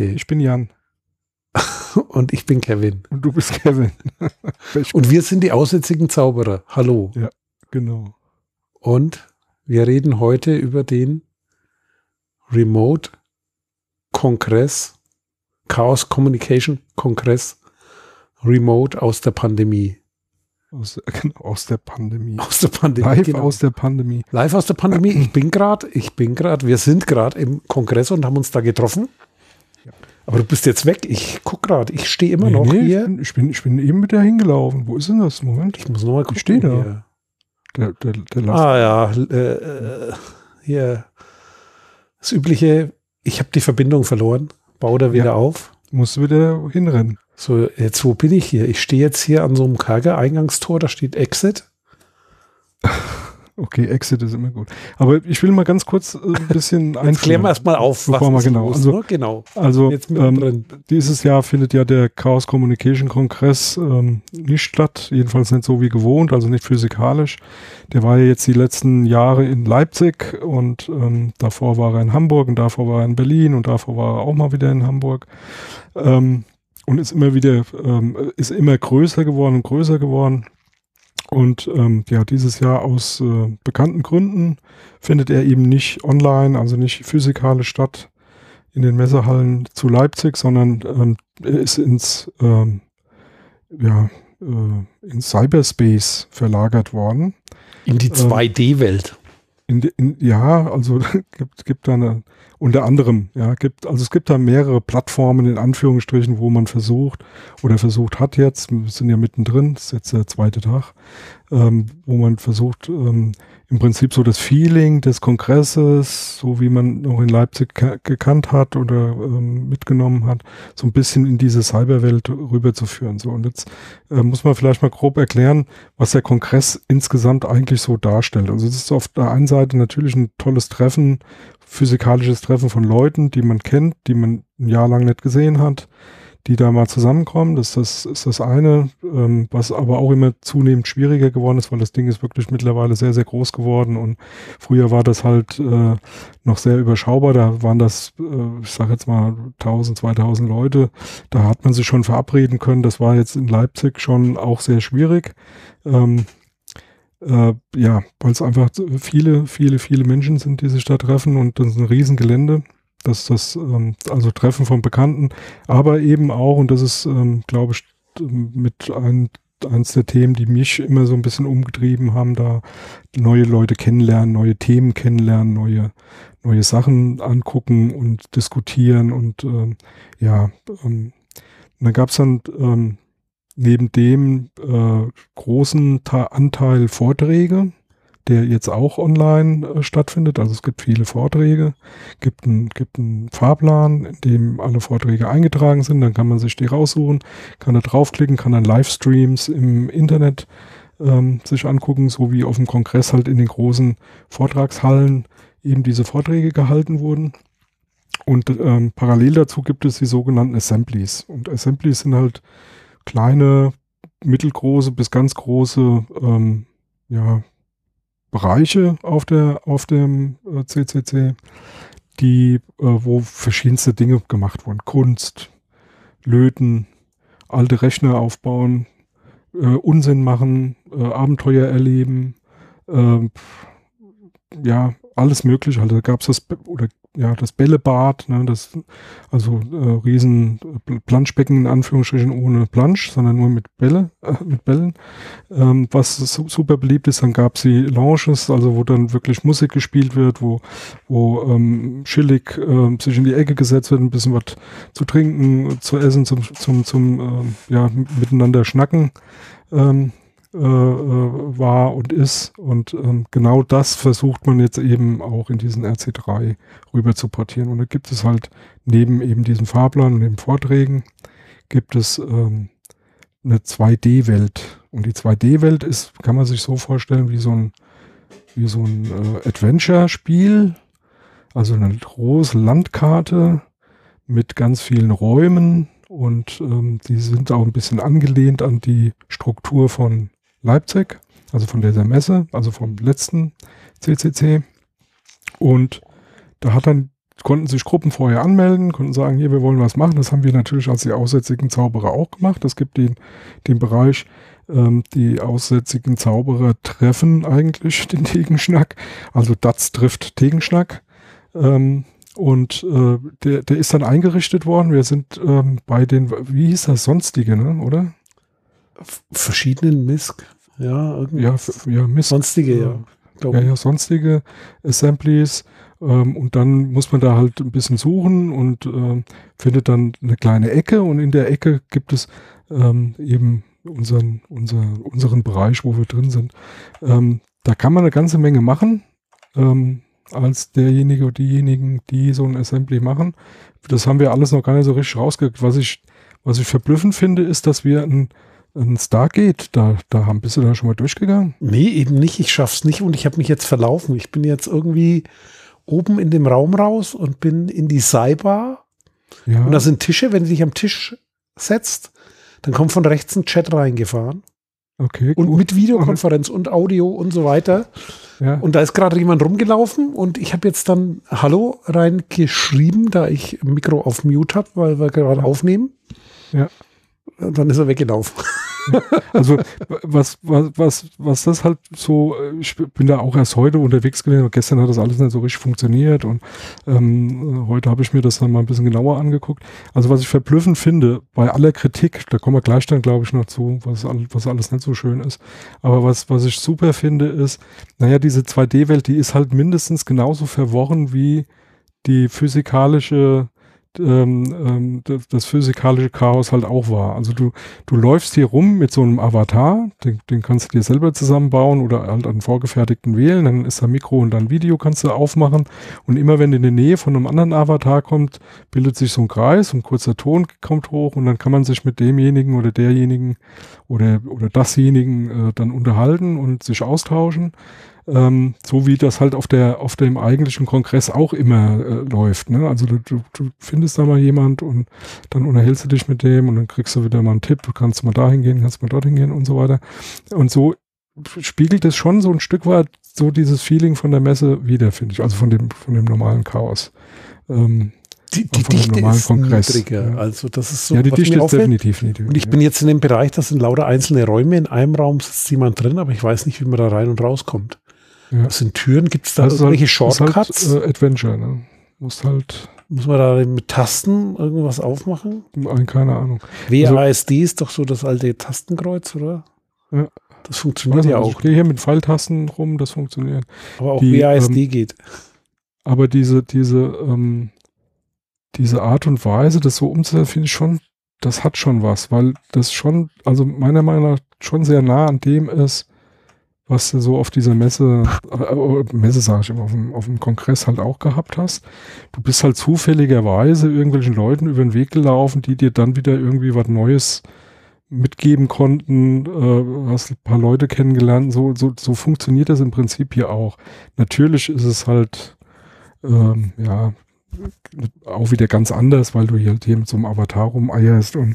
Okay. Ich bin Jan. Und ich bin Kevin. Und du bist Kevin. Und wir sind die aussätzigen Zauberer. Hallo. Ja, genau. Und wir reden heute über den Remote Kongress, Chaos Communication Kongress, Remote aus der Pandemie. Aus, genau, aus der Pandemie. Aus der Pandemie. Live genau. aus der Pandemie. Live aus der Pandemie. Ich bin gerade, ich bin gerade, wir sind gerade im Kongress und haben uns da getroffen. Aber du bist jetzt weg. Ich guck gerade. Ich stehe immer Nee, noch nee, hier. Ich bin, ich, bin, eben mit der hingelaufen. Wo ist denn das? Moment. Ich muss nochmal gucken. Ich steh da. Der, der, der. Ah ja, äh, äh, hier. Das übliche, ich habe die Verbindung verloren. Bau da wieder Ja. auf. Musst du wieder hinrennen. So, jetzt wo bin ich hier? Ich stehe jetzt hier an so einem Kerker-Eingangstor, da steht Exit. Okay, Exit ist immer gut. Aber ich will mal ganz kurz äh, ein bisschen Jetzt klären wir erstmal auf, Bevor wir genau, los, also- ne? genau. Also ähm, dieses Jahr findet ja der Chaos Communication Kongress ähm, nicht statt, jedenfalls nicht so wie gewohnt, also nicht physikalisch. Der war ja jetzt die letzten Jahre in Leipzig und ähm, davor war er in Hamburg und davor war er in Berlin und davor war er auch mal wieder in Hamburg. Ähm, und ist immer wieder, ähm, ist immer größer geworden und größer geworden. Und ähm, ja, dieses Jahr aus äh, bekannten Gründen findet er eben nicht online, also nicht physikalisch statt in den Messehallen zu Leipzig, sondern ähm, er ist ins, ähm, ja, äh, ins Cyberspace verlagert worden. In die 2D-Welt. In, de- in, ja, also gibt, gibt da eine, unter anderem, ja, gibt, also es gibt da mehrere Plattformen in Anführungsstrichen, wo man versucht oder versucht hat jetzt, wir sind ja mittendrin, das ist jetzt der zweite Tag, ähm, wo man versucht, ähm, im Prinzip so das Feeling des Kongresses, so wie man noch in Leipzig gekannt hat oder ähm, mitgenommen hat, so ein bisschen in diese Cyberwelt rüberzuführen. So, und jetzt äh, muss man vielleicht mal grob erklären, was der Kongress insgesamt eigentlich so darstellt. Also es ist auf der einen Seite natürlich ein tolles Treffen, physikalisches Treffen von Leuten, die man kennt, die man ein Jahr lang nicht gesehen hat, die da mal zusammenkommen. Das, das ist das eine, ähm, was aber auch immer zunehmend schwieriger geworden ist, weil das Ding ist wirklich mittlerweile sehr, sehr groß geworden und früher war das halt äh, noch sehr überschaubar. Da waren das, äh, ich sage jetzt mal 1000, 2000 Leute. Da hat man sich schon verabreden können. Das war jetzt in Leipzig schon auch sehr schwierig. Ähm, äh, ja, weil es einfach viele, viele, viele Menschen sind, die sich da treffen und das ist ein Riesengelände. Das das ähm, also Treffen von Bekannten, aber eben auch, und das ist, ähm, glaube ich, mit ein, eins der Themen, die mich immer so ein bisschen umgetrieben haben, da neue Leute kennenlernen, neue Themen kennenlernen, neue, neue Sachen angucken und diskutieren und ähm, ja, ähm, und dann gab es dann ähm, neben dem äh, großen Ta Anteil Vorträge, der jetzt auch online äh, stattfindet. Also es gibt viele Vorträge, gibt einen gibt einen Fahrplan, in dem alle Vorträge eingetragen sind. Dann kann man sich die raussuchen, kann da draufklicken, kann dann Livestreams im Internet ähm, sich angucken, so wie auf dem Kongress halt in den großen Vortragshallen eben diese Vorträge gehalten wurden. Und ähm, parallel dazu gibt es die sogenannten Assemblies. Und Assemblies sind halt kleine, mittelgroße bis ganz große ähm, ja, Bereiche auf der auf dem äh, CCC, die äh, wo verschiedenste Dinge gemacht wurden. Kunst, Löten, alte Rechner aufbauen, äh, Unsinn machen, äh, Abenteuer erleben, äh, ja, alles mögliche. Also gab es das, oder ja, das Bällebad, ne, das, also äh, riesen äh, Planschbecken in Anführungsstrichen ohne Plansch, sondern nur mit Bälle, äh, mit Bällen. Ähm, was su super beliebt ist, dann gab es die Lounges, also wo dann wirklich Musik gespielt wird, wo, wo ähm, chillig ähm, sich in die Ecke gesetzt wird, ein bisschen was zu trinken, zu essen, zum, zum, zum ähm, ja, miteinander schnacken. Ähm, äh, äh, war und ist. Und ähm, genau das versucht man jetzt eben auch in diesen RC3 rüber zu portieren. Und da gibt es halt neben eben diesem Fahrplan und den Vorträgen gibt es ähm, eine 2D-Welt. Und die 2D-Welt ist, kann man sich so vorstellen, wie so ein, wie so ein äh, Adventure-Spiel. Also eine große Landkarte mit ganz vielen Räumen und ähm, die sind auch ein bisschen angelehnt an die Struktur von Leipzig, also von dieser Messe, also vom letzten CCC. Und da hat dann konnten sich Gruppen vorher anmelden, konnten sagen, hier, wir wollen was machen. Das haben wir natürlich als die aussätzigen Zauberer auch gemacht. Es gibt den, den Bereich, ähm, die aussätzigen Zauberer treffen eigentlich den Tegenschnack. Also DATS trifft Tegenschnack. Ähm, und äh, der, der ist dann eingerichtet worden. Wir sind ähm, bei den, wie hieß das, sonstige, ne? oder? Verschiedenen Misk. Ja, irgendwie. Ja, ja Misk. Sonstige, ja. Ja, ja, sonstige Assemblies. Ähm, und dann muss man da halt ein bisschen suchen und äh, findet dann eine kleine Ecke. Und in der Ecke gibt es ähm, eben unseren, unser, unseren Bereich, wo wir drin sind. Ähm, da kann man eine ganze Menge machen. Ähm, als derjenige oder diejenigen, die so ein Assembly machen. Das haben wir alles noch gar nicht so richtig rausgekriegt. Was ich, was ich verblüffend finde, ist, dass wir ein, ein Stargate da, da haben. Bist du da schon mal durchgegangen? Nee, eben nicht. Ich schaff's nicht und ich habe mich jetzt verlaufen. Ich bin jetzt irgendwie oben in dem Raum raus und bin in die Cyber. Ja. Und da sind Tische. Wenn du dich am Tisch setzt, dann kommt von rechts ein Chat reingefahren. Okay, und gut. mit Videokonferenz und Audio und so weiter. Ja. Und da ist gerade jemand rumgelaufen und ich habe jetzt dann Hallo reingeschrieben, da ich Mikro auf Mute habe, weil wir gerade aufnehmen. Ja. Und dann ist er weggelaufen. Also was, was, was, was das halt so, äh, ich bin da auch erst heute unterwegs gewesen, gestern hat das alles nicht so richtig funktioniert und ähm, heute habe ich mir das dann mal ein bisschen genauer angeguckt. Also was ich verblüffend finde, bei aller Kritik, da kommen wir gleich dann glaube ich noch zu, was, was alles nicht so schön ist, aber was, was ich super finde ist, naja, diese 2D-Welt, die ist halt mindestens genauso verworren wie die physikalische ähm, ähm, das, das, physikalische Chaos halt auch war. Also du, du läufst hier rum mit so einem Avatar, den, den kannst du dir selber zusammenbauen oder halt einen vorgefertigten wählen, dann ist da Mikro und dann Video kannst du aufmachen. Und immer wenn in die Nähe von einem anderen Avatar kommt, bildet sich so ein Kreis, ein kurzer Ton kommt hoch und dann kann man sich mit demjenigen oder derjenigen oder, oder dasjenigen äh, dann unterhalten und sich austauschen ähm, so wie das halt auf der auf dem eigentlichen Kongress auch immer äh, läuft. Ne? Also du, du, du findest da mal jemand und dann unterhältst du dich mit dem und dann kriegst du wieder mal einen Tipp, kannst mal dahin gehen, kannst mal dorthin gehen und so weiter. Und so spiegelt es schon so ein Stück weit so dieses Feeling von der Messe wieder, finde ich, also von dem von dem normalen Chaos. Ähm, die, die Dichte ist Kongress. niedriger. Ja. Also das ist so. Ja, die Dichte ist auffällt. definitiv niedriger. Und ich ja. bin jetzt in dem Bereich, das sind lauter einzelne Räume. In einem Raum sitzt jemand drin, aber ich weiß nicht, wie man da rein und rauskommt. Ja. Was sind Türen? Gibt es da das irgendwelche halt, Shortcuts? Halt, äh, Adventure, ne? Muss halt. Muss man da mit Tasten irgendwas aufmachen? Keine Ahnung. WASD also, ist doch so das alte Tastenkreuz, oder? Ja. Das funktioniert ja also auch. Ich gehe hier mit Pfeiltasten rum, das funktioniert. Aber auch Die, WASD ähm, geht. Aber diese, diese, ähm, diese Art und Weise, das so umzusetzen, finde ich schon, das hat schon was, weil das schon, also meiner Meinung nach schon sehr nah an dem ist, was du so auf dieser Messe, äh, Messe sage ich immer, auf dem, auf dem Kongress halt auch gehabt hast. Du bist halt zufälligerweise irgendwelchen Leuten über den Weg gelaufen, die dir dann wieder irgendwie was Neues mitgeben konnten, äh, hast ein paar Leute kennengelernt. So, so, so funktioniert das im Prinzip hier auch. Natürlich ist es halt, ähm, ja, auch wieder ganz anders, weil du hier, hier mit so einem Avatar rumeierst und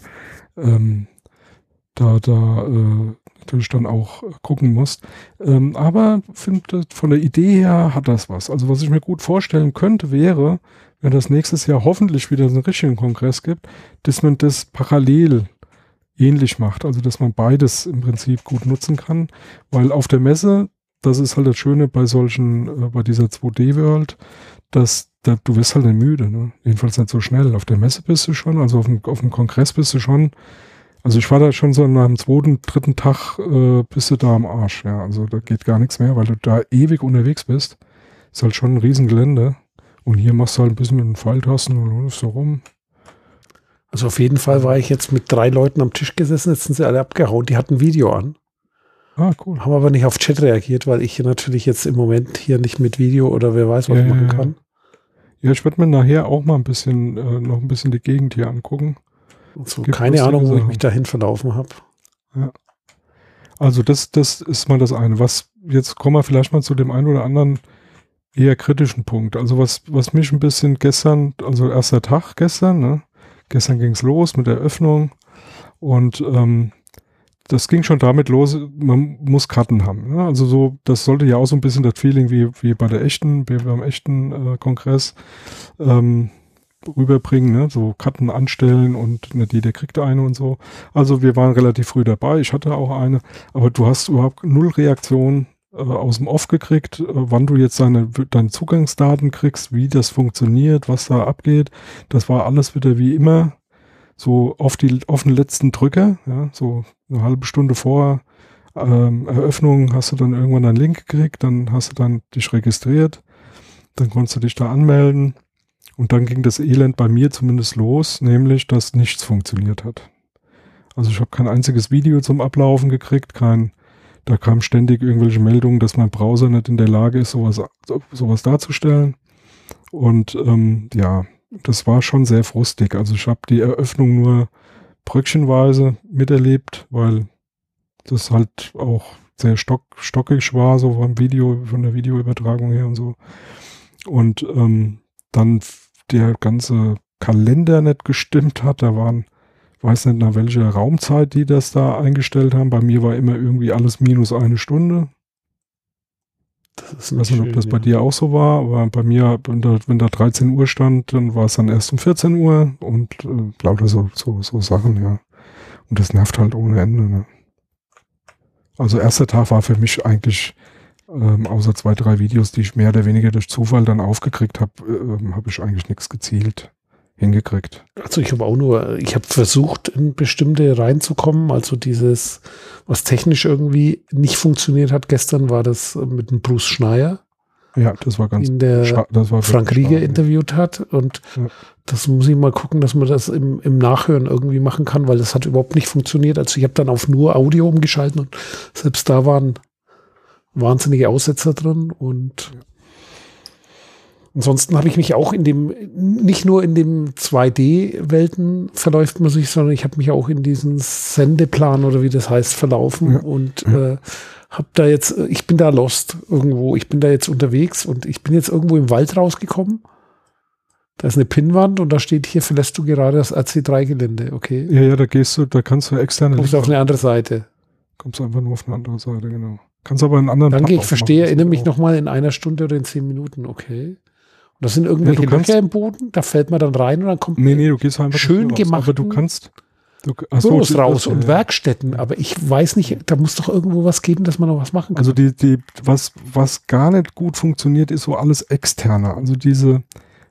ähm, da, da äh, natürlich dann auch äh, gucken musst. Ähm, aber finde, von der Idee her hat das was. Also was ich mir gut vorstellen könnte, wäre, wenn das nächstes Jahr hoffentlich wieder einen richtigen Kongress gibt, dass man das parallel ähnlich macht. Also dass man beides im Prinzip gut nutzen kann, weil auf der Messe, das ist halt das Schöne bei solchen, äh, bei dieser 2D-World, dass da, du wirst halt nicht müde, ne? Jedenfalls nicht so schnell. Auf der Messe bist du schon, also auf dem, auf dem Kongress bist du schon also ich war da schon so nach dem zweiten, dritten Tag äh, bist du da am Arsch. Ja, also da geht gar nichts mehr, weil du da ewig unterwegs bist. Ist halt schon ein Riesengelände. Und hier machst du halt ein bisschen mit den Pfeiltasten und läufst so rum. Also auf jeden Fall war ich jetzt mit drei Leuten am Tisch gesessen, jetzt sind sie alle abgehauen. Die hatten Video an. Ah, cool. Haben aber nicht auf Chat reagiert, weil ich natürlich jetzt im Moment hier nicht mit Video oder wer weiß was ja, machen kann. Ja, ich werde mir nachher auch mal ein bisschen, äh, noch ein bisschen die Gegend hier angucken. So, keine Ahnung, wo ich mich dahin verlaufen habe. Ja. Also das, das ist mal das eine. Was, jetzt kommen wir vielleicht mal zu dem einen oder anderen eher kritischen Punkt. Also was, was mich ein bisschen gestern, also erster Tag gestern, ne? Gestern ging es los mit der Öffnung und ähm, das ging schon damit los, man muss Karten haben. Ne? Also so, das sollte ja auch so ein bisschen das Feeling wie, wie bei der echten, wie beim echten äh, Kongress ähm, rüberbringen, ne? so Karten anstellen und nicht jeder kriegt eine und so. Also wir waren relativ früh dabei, ich hatte auch eine, aber du hast überhaupt null Reaktion äh, aus dem Off gekriegt, äh, wann du jetzt deine, deine Zugangsdaten kriegst, wie das funktioniert, was da abgeht. Das war alles wieder wie immer so auf die auf den letzten Drücker, ja, so eine halbe Stunde vor ähm, Eröffnung hast du dann irgendwann einen Link gekriegt, dann hast du dann dich registriert, dann konntest du dich da anmelden und dann ging das Elend bei mir zumindest los, nämlich dass nichts funktioniert hat. Also ich habe kein einziges Video zum Ablaufen gekriegt, kein da kam ständig irgendwelche Meldungen, dass mein Browser nicht in der Lage ist, sowas, sowas darzustellen. Und ähm, ja, das war schon sehr frustig. Also ich habe die Eröffnung nur bröckchenweise miterlebt, weil das halt auch sehr stock, stockig war, so vom Video, von der Videoübertragung her und so. Und ähm, dann der ganze Kalender nicht gestimmt hat, da waren weiß nicht, nach welcher Raumzeit die das da eingestellt haben. Bei mir war immer irgendwie alles minus eine Stunde. Das ist ich weiß nicht, ob das bei dir auch so war, aber bei mir, wenn da, wenn da 13 Uhr stand, dann war es dann erst um 14 Uhr und äh, lauter so, so, so Sachen, ja. Und das nervt halt ohne Ende. Ne? Also erster Tag war für mich eigentlich, ähm, außer zwei, drei Videos, die ich mehr oder weniger durch Zufall dann aufgekriegt habe, äh, habe ich eigentlich nichts gezielt hingekriegt. Also ich habe auch nur, ich habe versucht, in bestimmte reinzukommen. Also dieses, was technisch irgendwie nicht funktioniert hat gestern, war das mit dem Bruce Schneier. Ja, das war ganz, in der das war Frank Rieger interviewt hat. Und ja. das muss ich mal gucken, dass man das im, im Nachhören irgendwie machen kann, weil das hat überhaupt nicht funktioniert. Also ich habe dann auf nur Audio umgeschalten und selbst da waren wahnsinnige Aussetzer drin und ja. Ansonsten habe ich mich auch in dem, nicht nur in dem 2D-Welten verläuft man sich, sondern ich habe mich auch in diesen Sendeplan oder wie das heißt verlaufen ja. und ja. Äh, habe da jetzt, ich bin da lost irgendwo, ich bin da jetzt unterwegs und ich bin jetzt irgendwo im Wald rausgekommen. Da ist eine Pinnwand und da steht hier, verlässt du gerade das AC3-Gelände, okay? Ja, ja, da gehst du, da kannst du externe. Kommst du auf eine andere Seite. Kommst du einfach nur auf eine andere Seite, genau. Kannst aber einen anderen Danke, ich verstehe, erinnere mich nochmal in einer Stunde oder in zehn Minuten, okay. Und das sind irgendwelche ja, Löcher im Boden, da fällt man dann rein und dann kommt nee, nee, du gehst einfach schön gemacht. Aber du kannst du, Büros so, raus und ja. Werkstätten, aber ich weiß nicht, da muss doch irgendwo was geben, dass man noch was machen kann. Also die, die, was, was gar nicht gut funktioniert, ist so alles externer. Also diese,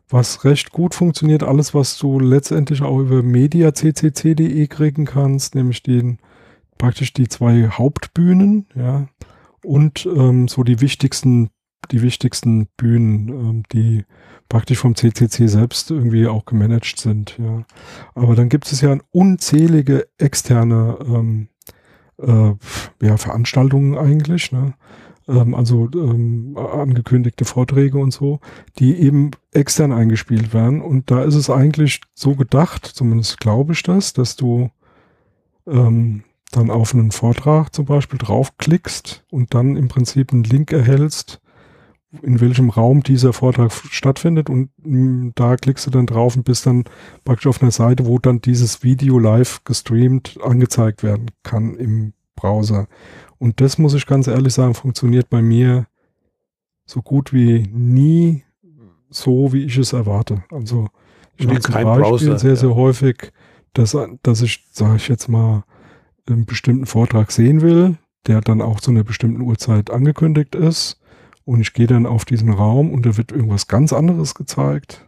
was recht gut funktioniert, alles, was du letztendlich auch über mediaccc.de kriegen kannst, nämlich den, praktisch die zwei Hauptbühnen, ja, und ähm, so die wichtigsten die wichtigsten Bühnen, ähm, die praktisch vom CCC selbst irgendwie auch gemanagt sind. Ja. Aber dann gibt es ja unzählige externe ähm, äh, ja, Veranstaltungen eigentlich, ne? ähm, also ähm, angekündigte Vorträge und so, die eben extern eingespielt werden. Und da ist es eigentlich so gedacht, zumindest glaube ich das, dass du ähm, dann auf einen Vortrag zum Beispiel draufklickst und dann im Prinzip einen Link erhältst, in welchem Raum dieser Vortrag stattfindet und mh, da klickst du dann drauf und bist dann praktisch auf einer Seite, wo dann dieses Video live gestreamt angezeigt werden kann im Browser. Und das muss ich ganz ehrlich sagen, funktioniert bei mir so gut wie nie so, wie ich es erwarte. Also ich habe zum Beispiel Browser, sehr, sehr ja. häufig, dass, dass ich, sage ich jetzt mal, einen bestimmten Vortrag sehen will, der dann auch zu einer bestimmten Uhrzeit angekündigt ist und ich gehe dann auf diesen Raum und da wird irgendwas ganz anderes gezeigt.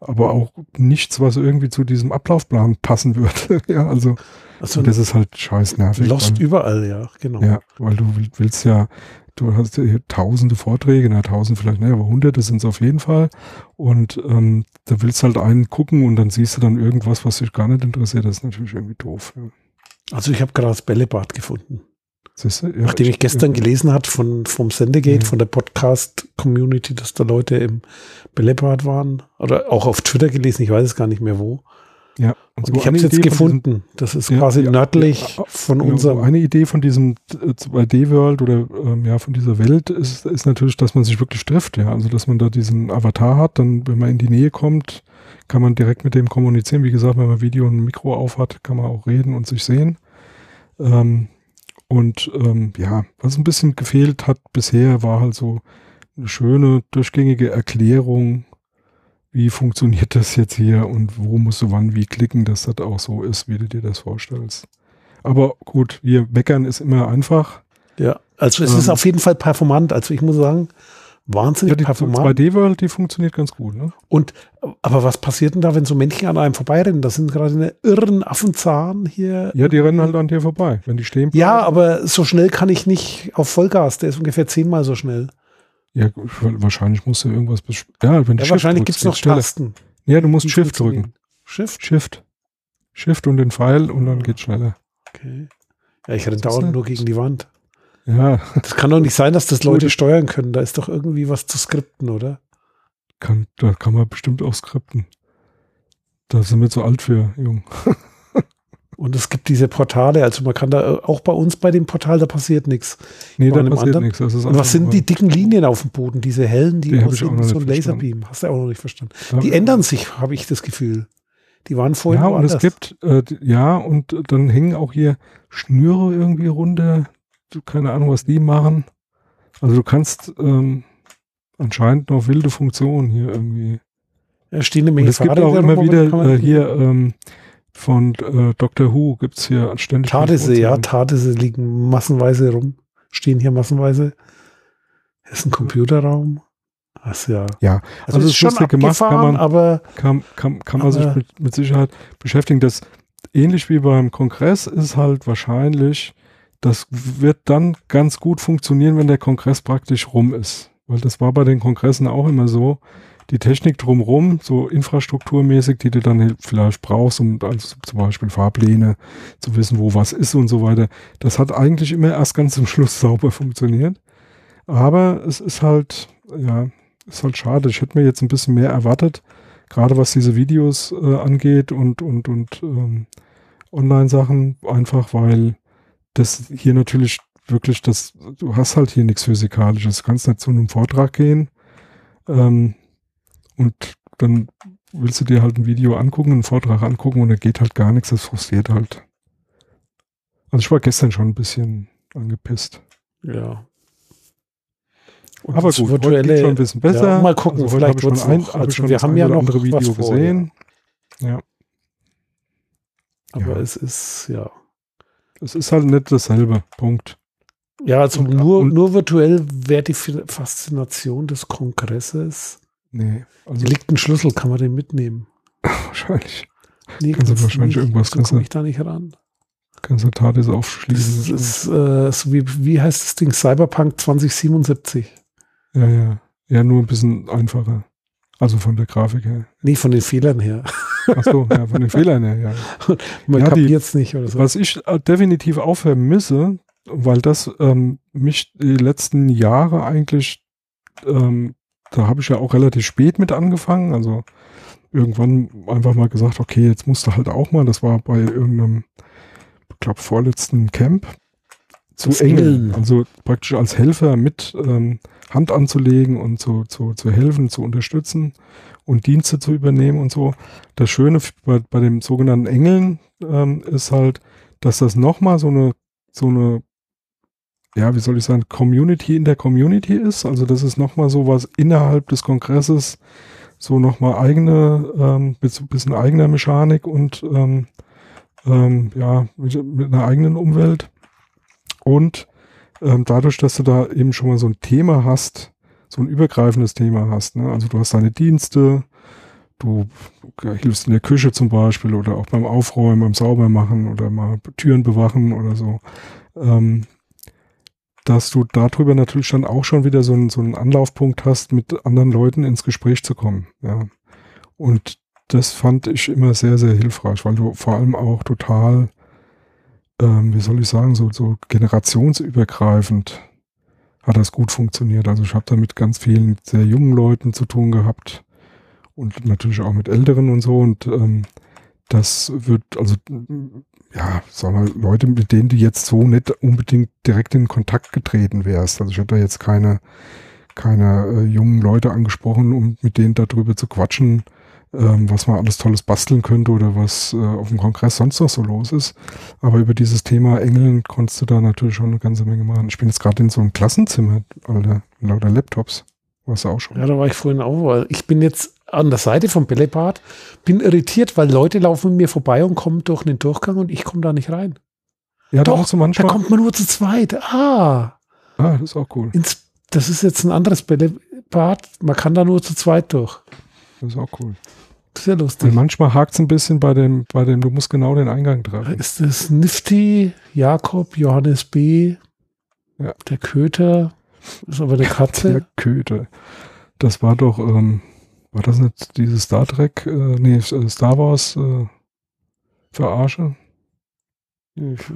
Aber auch nichts, was irgendwie zu diesem Ablaufplan passen würde. ja, also, also das ist halt scheiß nervig. Lost weil, überall, ja, genau. Ja, weil du willst ja, du hast ja tausende Vorträge, na tausend vielleicht, ne, aber hunderte sind es auf jeden Fall. Und ähm, da willst halt einen gucken und dann siehst du dann irgendwas, was dich gar nicht interessiert. Das ist natürlich irgendwie doof. Ja. Also ich habe gerade das Bällebad gefunden. Siehste, ja, Nachdem ich gestern ja. gelesen hat von, vom Sendegate, ja. von der Podcast-Community, dass da Leute im Bällebad waren. Oder auch auf Twitter gelesen, ich weiß es gar nicht mehr wo. Ja, und, und ich habe es jetzt gefunden. Diesem, das ist quasi nördlich von unserem. Eine Idee von diesem 2D-World oder ähm, ja, von dieser Welt ist, ist natürlich, dass man sich wirklich trifft, ja. Also dass man da diesen Avatar hat, dann, wenn man in die Nähe kommt, kann man direkt mit dem kommunizieren. Wie gesagt, wenn man Video und Mikro auf hat, kann man auch reden und sich sehen. Ähm, und ähm, ja, was ein bisschen gefehlt hat bisher, war halt so eine schöne, durchgängige Erklärung, wie funktioniert das jetzt hier und wo musst du wann wie klicken, dass das auch so ist, wie du dir das vorstellst. Aber gut, wir meckern ist immer einfach. Ja, also es ähm, ist auf jeden Fall performant. Also ich muss sagen, wahnsinnig ja, die performant. 2D-World, die funktioniert ganz gut. Ne? Und, aber was passiert denn da, wenn so Männchen an einem vorbeirennen? Das sind gerade eine irren Affenzahn hier. Ja, die rennen halt an dir vorbei, wenn die stehen. Bleiben. Ja, aber so schnell kann ich nicht auf Vollgas. Der ist ungefähr zehnmal so schnell. Ja, wahrscheinlich musst du irgendwas. Ja, wenn du ja, wahrscheinlich gibt es noch Tasten. Ja, du musst Shift drücken. Shift? Shift. Shift und den Pfeil und dann geht's schneller. Okay. Ja, ich renne dauernd nur gegen die Wand. Ja. Das kann doch nicht sein, dass das Leute steuern können. Da ist doch irgendwie was zu skripten, oder? Kann, da kann man bestimmt auch skripten. Da sind wir zu alt für, Jung. Und es gibt diese Portale, also man kann da auch bei uns bei dem Portal, da passiert nichts. Nee, da passiert nichts. Und was sind die dicken Linien auf dem Boden, diese hellen, die, die aussehen so ein Laserbeam? Hast du auch noch nicht verstanden. Da die ändern sich, habe ich das Gefühl. Die waren vorher Ja, und es gibt, äh, ja, und dann hängen auch hier Schnüre irgendwie runter. Keine Ahnung, was die machen. Also du kannst ähm, anscheinend noch wilde Funktionen hier irgendwie. Ja, stehen nämlich es gibt auch immer wieder äh, hier ähm, von äh, Doctor Who gibt es hier ständig. Tardisse, ja, Tardisse liegen massenweise rum, stehen hier massenweise. Das ist ein Computerraum. Das ja. Ja, also, also ist schon gemacht, kann man, aber kann, kann, kann man sich mit, mit Sicherheit beschäftigen. Das ähnlich wie beim Kongress ist halt wahrscheinlich, das wird dann ganz gut funktionieren, wenn der Kongress praktisch rum ist. Weil das war bei den Kongressen auch immer so die Technik drumherum, so infrastrukturmäßig, die du dann vielleicht brauchst, um also zum Beispiel Fahrpläne zu wissen, wo was ist und so weiter, das hat eigentlich immer erst ganz zum Schluss sauber funktioniert. Aber es ist halt, ja, ist halt schade. Ich hätte mir jetzt ein bisschen mehr erwartet, gerade was diese Videos äh, angeht und, und, und ähm, Online-Sachen, einfach weil das hier natürlich wirklich das, du hast halt hier nichts Physikalisches. Du kannst nicht zu einem Vortrag gehen. Ähm, und dann willst du dir halt ein Video angucken, einen Vortrag angucken und da geht halt gar nichts, das frustriert halt. Also ich war gestern schon ein bisschen angepisst. Ja. Und Aber gut, virtuelle, heute schon ein bisschen besser. Ja, mal gucken, also vielleicht wird es ein, also schon wir haben ja noch andere Video vor, gesehen. Ja. ja. Aber ja. es ist, ja. Es ist halt nicht dasselbe. Punkt. Ja, also und, nur, und, nur virtuell wäre die Faszination des Kongresses Nee. Also liegt ein Schlüssel, kann man den mitnehmen? wahrscheinlich. Nee, kannst du wahrscheinlich nicht, irgendwas kannst. komme ich da nicht ran. Kannst du TARDIS aufschließen. Das ist, äh, so wie, wie heißt das Ding? Cyberpunk 2077. Ja, ja. Ja, nur ein bisschen einfacher. Also von der Grafik her. Nee, von den Fehlern her. Ach so, ja, von den Fehlern her, ja. Man ja, kapiert es nicht oder so. Was ich äh, definitiv auch vermisse, weil das ähm, mich die letzten Jahre eigentlich ähm, da habe ich ja auch relativ spät mit angefangen. Also irgendwann einfach mal gesagt, okay, jetzt musst du halt auch mal, das war bei irgendeinem, ich glaube, vorletzten Camp, zu engeln. Also praktisch als Helfer mit ähm, Hand anzulegen und zu, zu, zu helfen, zu unterstützen und Dienste zu übernehmen und so. Das Schöne bei, bei dem sogenannten Engeln ähm, ist halt, dass das nochmal so eine, so eine ja, wie soll ich sagen, Community in der Community ist. Also das ist nochmal so was innerhalb des Kongresses, so nochmal eigene, ähm, bisschen eigener Mechanik und ähm, ähm, ja, mit, mit, einer eigenen Umwelt. Und ähm, dadurch, dass du da eben schon mal so ein Thema hast, so ein übergreifendes Thema hast, ne? also du hast deine Dienste, du hilfst in der Küche zum Beispiel oder auch beim Aufräumen, beim Saubermachen oder mal Türen bewachen oder so. Ähm, dass du darüber natürlich dann auch schon wieder so einen, so einen Anlaufpunkt hast, mit anderen Leuten ins Gespräch zu kommen. Ja. Und das fand ich immer sehr, sehr hilfreich, weil du vor allem auch total, ähm, wie soll ich sagen, so, so generationsübergreifend hat das gut funktioniert. Also ich habe da mit ganz vielen sehr jungen Leuten zu tun gehabt und natürlich auch mit Älteren und so. Und ähm, das wird, also ja, wir, Leute, mit denen du jetzt so nicht unbedingt direkt in Kontakt getreten wärst. Also ich hatte da jetzt keine, keine äh, jungen Leute angesprochen, um mit denen darüber zu quatschen, ähm, was man alles Tolles basteln könnte oder was äh, auf dem Kongress sonst noch so los ist. Aber über dieses Thema Engeln konntest du da natürlich schon eine ganze Menge machen. Ich bin jetzt gerade in so einem Klassenzimmer, Alter, lauter Laptops. Warst du auch schon? Ja, da war ich vorhin auch, weil ich bin jetzt an der Seite vom Bällebad, bin irritiert, weil Leute laufen mir vorbei und kommen durch den Durchgang und ich komme da nicht rein. Ja, doch, da, manchmal. da kommt man nur zu zweit. Ah. Ah, das ist auch cool. Ins, das ist jetzt ein anderes Bällebad. Man kann da nur zu zweit durch. Das ist auch cool. Sehr lustig. Und manchmal hakt es ein bisschen bei dem, bei dem, du musst genau den Eingang treffen. Ist das Nifty, Jakob, Johannes B., ja. der Köter, ist aber der Katze. Der Köter. Das war doch, ähm, war das nicht dieses Star Trek, äh, nee, äh, Star Wars äh, Verarsche?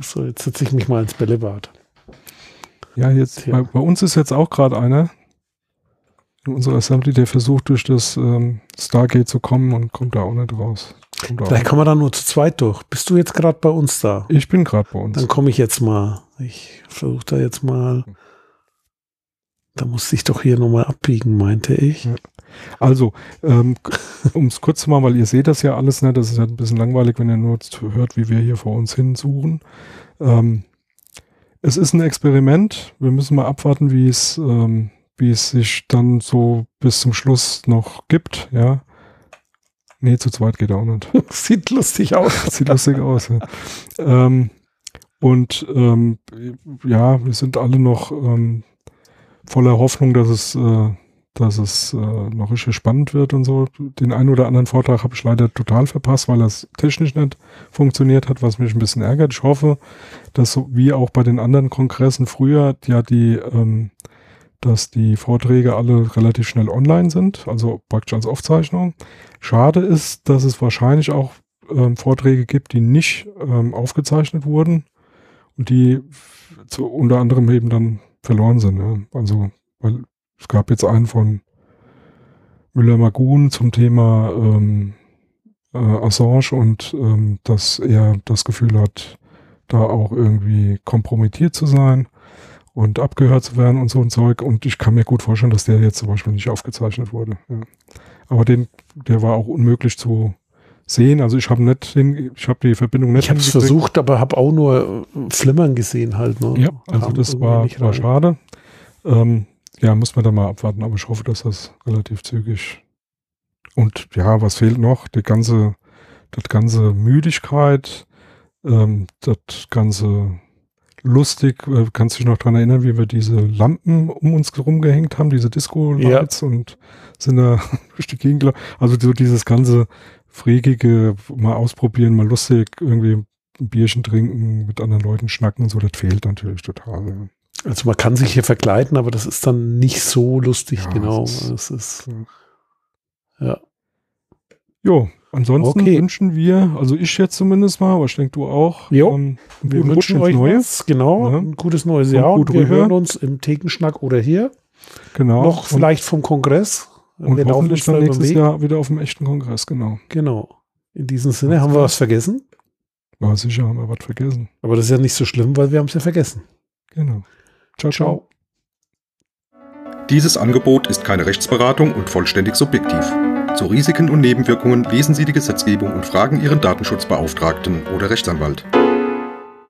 So, jetzt setze ich mich mal ins Bällebad. Ja, jetzt, bei, bei, uns ist jetzt auch gerade einer in unserer Assembly, der versucht durch das ähm, Stargate zu kommen und kommt da auch nicht raus. Vielleicht kann man da nur zu zweit durch. Bist du jetzt gerade bei uns da? Ich bin gerade bei uns. Dann komme ich jetzt mal. Ich versuche da jetzt mal. Da musste ich doch hier nochmal abbiegen, meinte ich. Ja. Also, ähm, um es kurz zu machen, weil ihr seht das ja alles, ne? das ist ja ein bisschen langweilig, wenn ihr nur hört, wie wir hier vor uns hinsuchen. Ähm, es ist ein Experiment. Wir müssen mal abwarten, wie es, ähm, wie es sich dann so bis zum Schluss noch gibt, ja. Nee, zu zweit geht auch nicht. Sieht lustig aus. Sieht lustig aus, ja. ähm, und ähm, ja, wir sind alle noch ähm, voller Hoffnung, dass es, äh, dass es äh, noch richtig spannend wird und so. Den einen oder anderen Vortrag habe ich leider total verpasst, weil das technisch nicht funktioniert hat, was mich ein bisschen ärgert. Ich hoffe, dass so wie auch bei den anderen Kongressen früher ja die ähm, dass die Vorträge alle relativ schnell online sind, also praktisch als Aufzeichnung. Schade ist, dass es wahrscheinlich auch ähm, Vorträge gibt, die nicht ähm, aufgezeichnet wurden und die zu, unter anderem eben dann verloren sind. Ja. Also, weil es gab jetzt einen von Müller-Magun zum Thema ähm, äh, Assange und ähm, dass er das Gefühl hat, da auch irgendwie kompromittiert zu sein und abgehört zu werden und so ein Zeug. Und ich kann mir gut vorstellen, dass der jetzt zum Beispiel nicht aufgezeichnet wurde. Ja. Aber den, der war auch unmöglich zu sehen. Also ich habe nicht, den, ich habe die Verbindung nicht. Ich habe es versucht, aber habe auch nur Flimmern gesehen halt. Ne? Ja, also das war, war schade. Ähm, ja, muss man da mal abwarten, aber ich hoffe, dass das relativ zügig. Und ja, was fehlt noch? Die ganze, das ganze Müdigkeit, ähm, das ganze lustig. Äh, kannst du dich noch dran erinnern, wie wir diese Lampen um uns herum gehängt haben, diese Disco-Lights ja. und sind da durch die Gegend Also so dieses ganze freakige, mal ausprobieren, mal lustig, irgendwie ein Bierchen trinken, mit anderen Leuten schnacken und so, das fehlt natürlich total. Ja. Also man kann sich hier verkleiden, aber das ist dann nicht so lustig, ja, genau. Das ist, ist ja. Jo, ansonsten okay. wünschen wir, also ich jetzt zumindest mal, aber ich denke du auch, jo, ähm, wir wünschen euch Neues, genau, ja. ein gutes neues Jahr und, und wir hören uns im Thekenschnack oder hier. Genau. Noch vielleicht vom Kongress. Und wir hoffentlich dann nächstes Jahr wieder auf dem echten Kongress, genau. Genau. In diesem Sinne, das haben wir was vergessen? Ja, sicher haben wir was vergessen. Aber das ist ja nicht so schlimm, weil wir haben es ja vergessen. Genau. Ciao, ciao. Dieses Angebot ist keine Rechtsberatung und vollständig subjektiv. Zu Risiken und Nebenwirkungen lesen Sie die Gesetzgebung und fragen Ihren Datenschutzbeauftragten oder Rechtsanwalt.